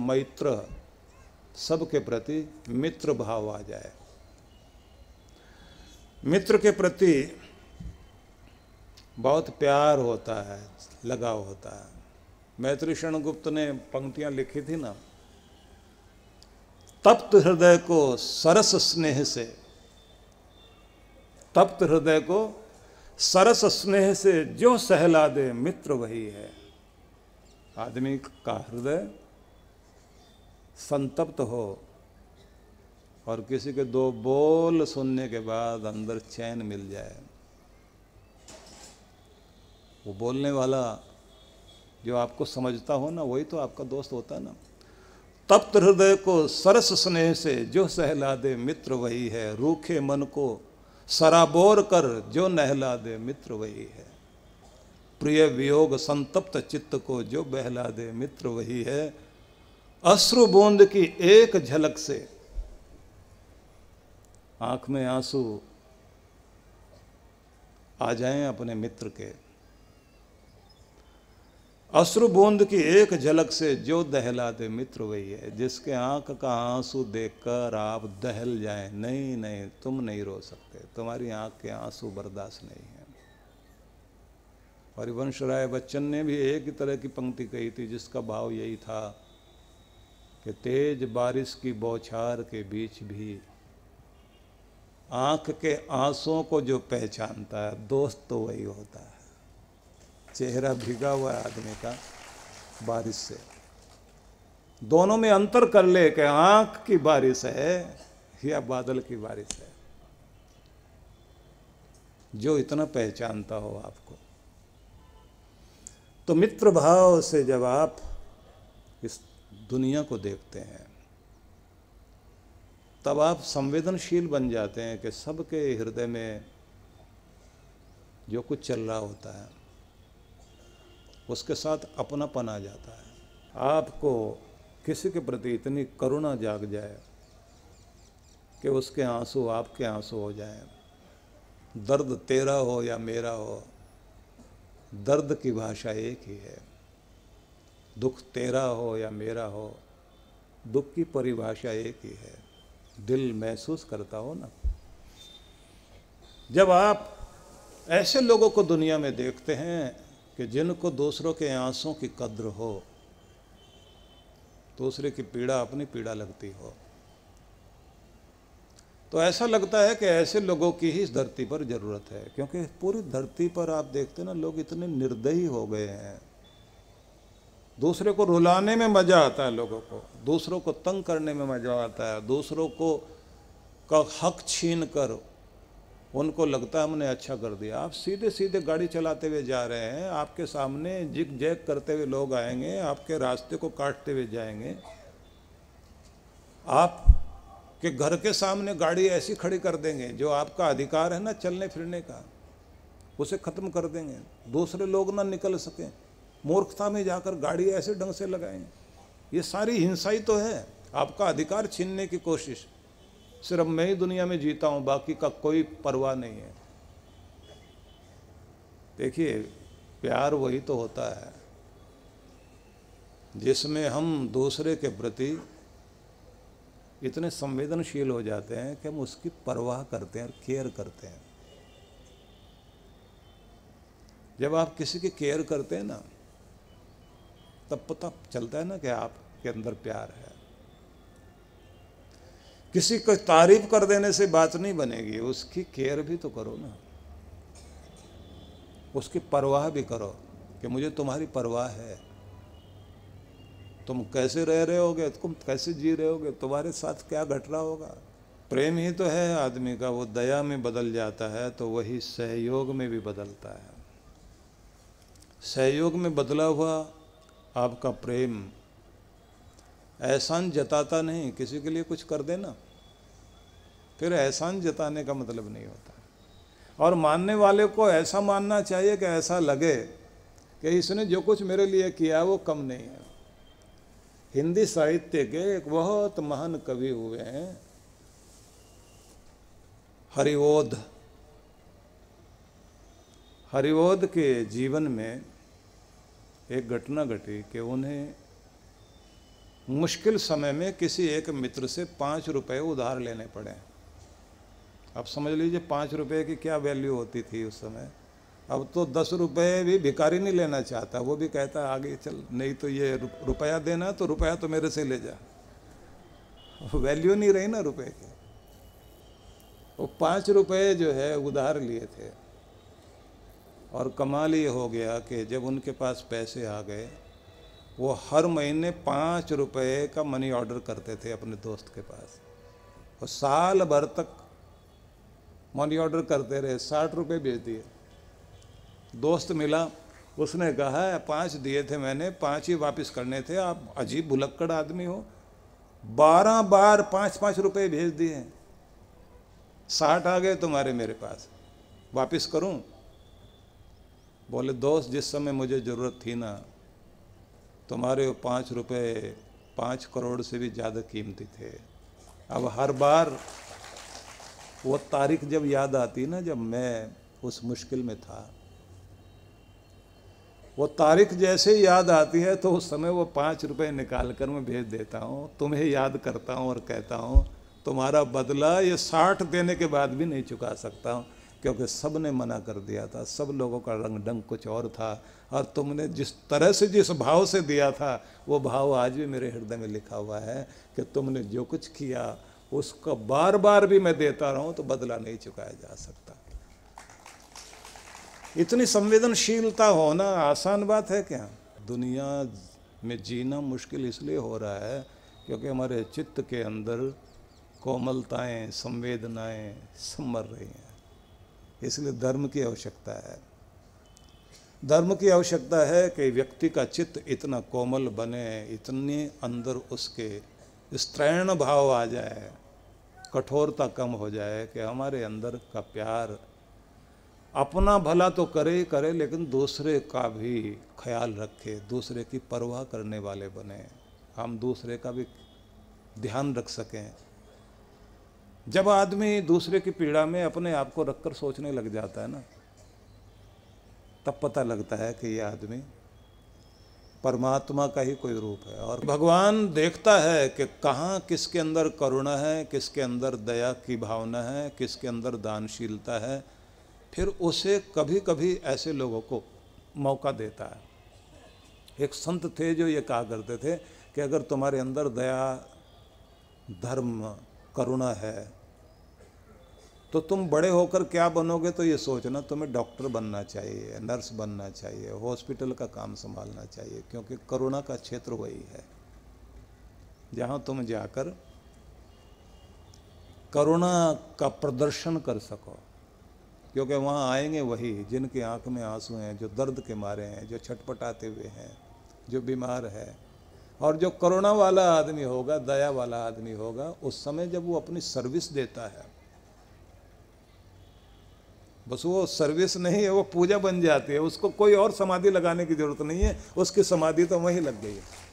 मैत्र सबके प्रति मित्र भाव आ जाए। मित्र के प्रति बहुत प्यार होता है, लगाव होता है। मैत्री क्षण गुप्त ने पंक्तियाँ लिखी थी ना, तप्त हृदय को सरस स्नेह से, तप्त हृदय को सरस स्नेह से जो सहला दे, मित्र वही है। आदमी का हृदय संतप्त हो और किसी के दो बोल सुनने के बाद अंदर चैन मिल जाए। वो बोलने वाला जो आपको समझता हो ना, वही तो आपका दोस्त होता है ना। तप्त हृदय को सरस स्नेह से जो सहला दे मित्र वही है। रूखे मन को सराबोर कर जो नहला दे मित्र वही है। प्रिय वियोग संतप्त चित्त को जो बहला दे मित्र वही है। अश्रु बूंद की एक झलक से आँख में आँसू आ जाएँ अपने मित्र के। अश्रु बूंद की एक झलक से जो दहला दे मित्र वही है, जिसके आँख का आँसू देखकर आप दहल जाएँ, नहीं नहीं, तुम नहीं रो सकते, तुम्हारी आँख के आँसू बर्दाश्त नहीं है। हरिवंश राय बच्चन ने भी एक ही तरह की पंक्ति कही थी, जिसका भाव यही था कि तेज बारिश की बौछार के बीच भी आँख के आंसुओं को जो पहचानता है, दोस्त तो वही होता है। चेहरा भिगा हुआ आदमी का बारिश से। दोनों में अंतर कर ले कि आँख की बारिश है या बादल की बारिश है। जो इतना पहचानता हो आपको। तो मित्र भाव से जब आप इस दुनिया को देखते हैं। तब आप संवेदनशील बन जाते हैं कि सबके हृदय में जो कुछ चल रहा होता है, उसके साथ अपनापन आ जाता है। आपको किसी के प्रति इतनी करुणा जाग जाए कि उसके आँसू आपके आँसू हो जाएँ। दर्द तेरा हो या मेरा हो, दर्द की भाषा एक ही है। दुख तेरा हो या मेरा हो, दुख की परिभाषा एक ही है। दिल महसूस करता हो ना। जब आप ऐसे लोगों को दुनिया में देखते हैं कि जिनको दूसरों के आंसुओं की कद्र हो, दूसरे की पीड़ा अपनी पीड़ा लगती हो तो ऐसा लगता है कि ऐसे लोगों की ही इस धरती पर ज़रूरत है। क्योंकि पूरी धरती पर आप देखते हैं ना, लोग इतने निर्दयी हो गए हैं। दूसरे को रुलाने में मज़ा आता है लोगों को। दूसरों को तंग करने में मज़ा आता है। दूसरों को का हक छीन कर उनको लगता है हमने अच्छा कर दिया। आप सीधे सीधे गाड़ी चलाते हुए जा रहे हैं। आपके सामने जिग जैग करते हुए लोग आएँगे। आपके रास्ते को काटते हुए जाएँगे। आप के घर के सामने गाड़ी ऐसी खड़ी कर देंगे जो आपका अधिकार है ना चलने फिरने का। उसे ख़त्म कर देंगे। दूसरे लोग ना निकल सकें। मूर्खता में जाकर गाड़ी ऐसे ढंग से लगाएँगे ये सारी हिंसा ही तो है। आपका अधिकार छीनने की कोशिश। सिर्फ़ मैं ही दुनिया में जीता हूँ, बाकी का कोई परवाह नहीं है। देखिए, प्यार वही तो होता है, जिसमें हम दूसरे के प्रति इतने संवेदनशील हो जाते हैं कि हम उसकी परवाह करते हैं और केयर करते हैं। जब आप किसी की केयर करते हैं ना तब पता चलता है ना कि आपके अंदर प्यार है। किसी को तारीफ़ कर देने से बात नहीं बनेगी, उसकी केयर भी तो करो ना। उसकी परवाह भी करो कि मुझे तुम्हारी परवाह है। तुम कैसे रह रहे होगे, तुम कैसे जी रहे होगे, तुम्हारे साथ क्या घट रहा होगा? प्रेम ही तो है आदमी का, वो दया में बदल जाता है तो वही सहयोग में भी बदलता है। सहयोग में बदला हुआ आपका प्रेम। एहसान जताता नहीं, किसी के लिए कुछ कर देना। फिर एहसान जताने का मतलब नहीं होता। और मानने वाले को ऐसा मानना चाहिए कि ऐसा लगे कि इसने जो कुछ मेरे लिए किया वो कम नहीं है। हिंदी साहित्य के एक बहुत महान कवि हुए हैं। हरिवोध हरिवोध के जीवन में एक घटना घटी कि उन्हें मुश्किल समय में किसी एक मित्र से पाँच रुपए उधार लेने पड़े। अब समझ लीजिए, पाँच रुपए की क्या वैल्यू होती थी उस समय। अब तो दस रुपये भी भिकारी नहीं लेना चाहता, वो भी कहता आगे चल, नहीं तो ये रुपया देना तो रुपया तो मेरे से ले जा। वैल्यू नहीं रही ना रुपए की। वो पाँच रुपये जो है उधार लिए थे। और कमाल ये हो गया कि जब उनके पास पैसे आ गए, वो हर महीने पाँच रुपये का मनी ऑर्डर करते थे अपने दोस्त के पास। और साल भर तक मनी ऑर्डर करते रहे, साठ रुपये भेज दिए। दोस्त मिला, उसने कहा, पाँच दिए थे मैंने, पाँच ही वापस करने थे, आप अजीब भुलक्कड़ आदमी हो। बारह बार पाँच पाँच रुपये भेज दिए। साठ आ गए तुम्हारे मेरे पास, वापस करूँ? बोले, दोस्त, जिस समय मुझे ज़रूरत थी ना, तुम्हारे पाँच रुपये पाँच करोड़ से भी ज़्यादा कीमती थे। अब हर बार वो तारीख जब याद आती ना, जब मैं उस मुश्किल में था, वो तारीख जैसे याद आती है तो उस समय वो पाँच रुपये निकाल कर मैं भेज देता हूँ, तुम्हें याद करता हूँ और कहता हूँ, तुम्हारा बदला ये साठ देने के बाद भी नहीं चुका सकता हूँ। क्योंकि सबने मना कर दिया था, सब लोगों का रंग ढंग कुछ और था और तुमने जिस तरह से जिस भाव से दिया था, वो भाव आज भी मेरे हृदय में लिखा हुआ है कि तुमने जो कुछ किया, उसका बार बार भी मैं देता रहूँ तो बदला नहीं चुकाया जा सकता। इतनी संवेदनशीलता होना आसान बात है क्या? दुनिया में जीना मुश्किल इसलिए हो रहा है क्योंकि हमारे चित्त के अंदर कोमलताएँ, संवेदनाएँ सब मर रही हैं। इसलिए धर्म की आवश्यकता है। धर्म की आवश्यकता है कि व्यक्ति का चित्त इतना कोमल बने, इतने अंदर उसके स्त्रैण भाव आ जाए, कठोरता कम हो जाए कि हमारे अंदर का प्यार अपना भला तो करे ही करे, लेकिन दूसरे का भी ख्याल रखे, दूसरे की परवाह करने वाले बने। हम दूसरे का भी ध्यान रख सकें। जब आदमी दूसरे की पीड़ा में अपने आप को रखकर सोचने लग जाता है ना, तब पता लगता है कि ये आदमी परमात्मा का ही कोई रूप है। और भगवान देखता है कि कहाँ किसके अंदर करुणा है, किसके अंदर दया की भावना है, किसके अंदर दानशीलता है, फिर उसे कभी कभी ऐसे लोगों को मौका देता है। एक संत थे जो ये कहा करते थे कि अगर तुम्हारे अंदर दया, धर्म, करुणा है तो तुम बड़े होकर क्या बनोगे तो ये सोचना, तुम्हें डॉक्टर बनना चाहिए, नर्स बनना चाहिए, हॉस्पिटल का काम संभालना चाहिए, क्योंकि करुणा का क्षेत्र वही है। जहाँ तुम जाकर करुणा का प्रदर्शन कर सको, क्योंकि वहाँ आएँगे वही, जिनकी आँख में आँसू हैं, जो दर्द के मारे हैं, जो छटपटाते हुए हैं, जो बीमार है। और जो करुणा वाला आदमी होगा, दया वाला आदमी होगा, उस समय जब वो अपनी सर्विस देता है बस वो सर्विस नहीं है, वो पूजा बन जाती है। उसको कोई और समाधि लगाने की ज़रूरत नहीं है, उसकी समाधि तो वहीं लग गई है।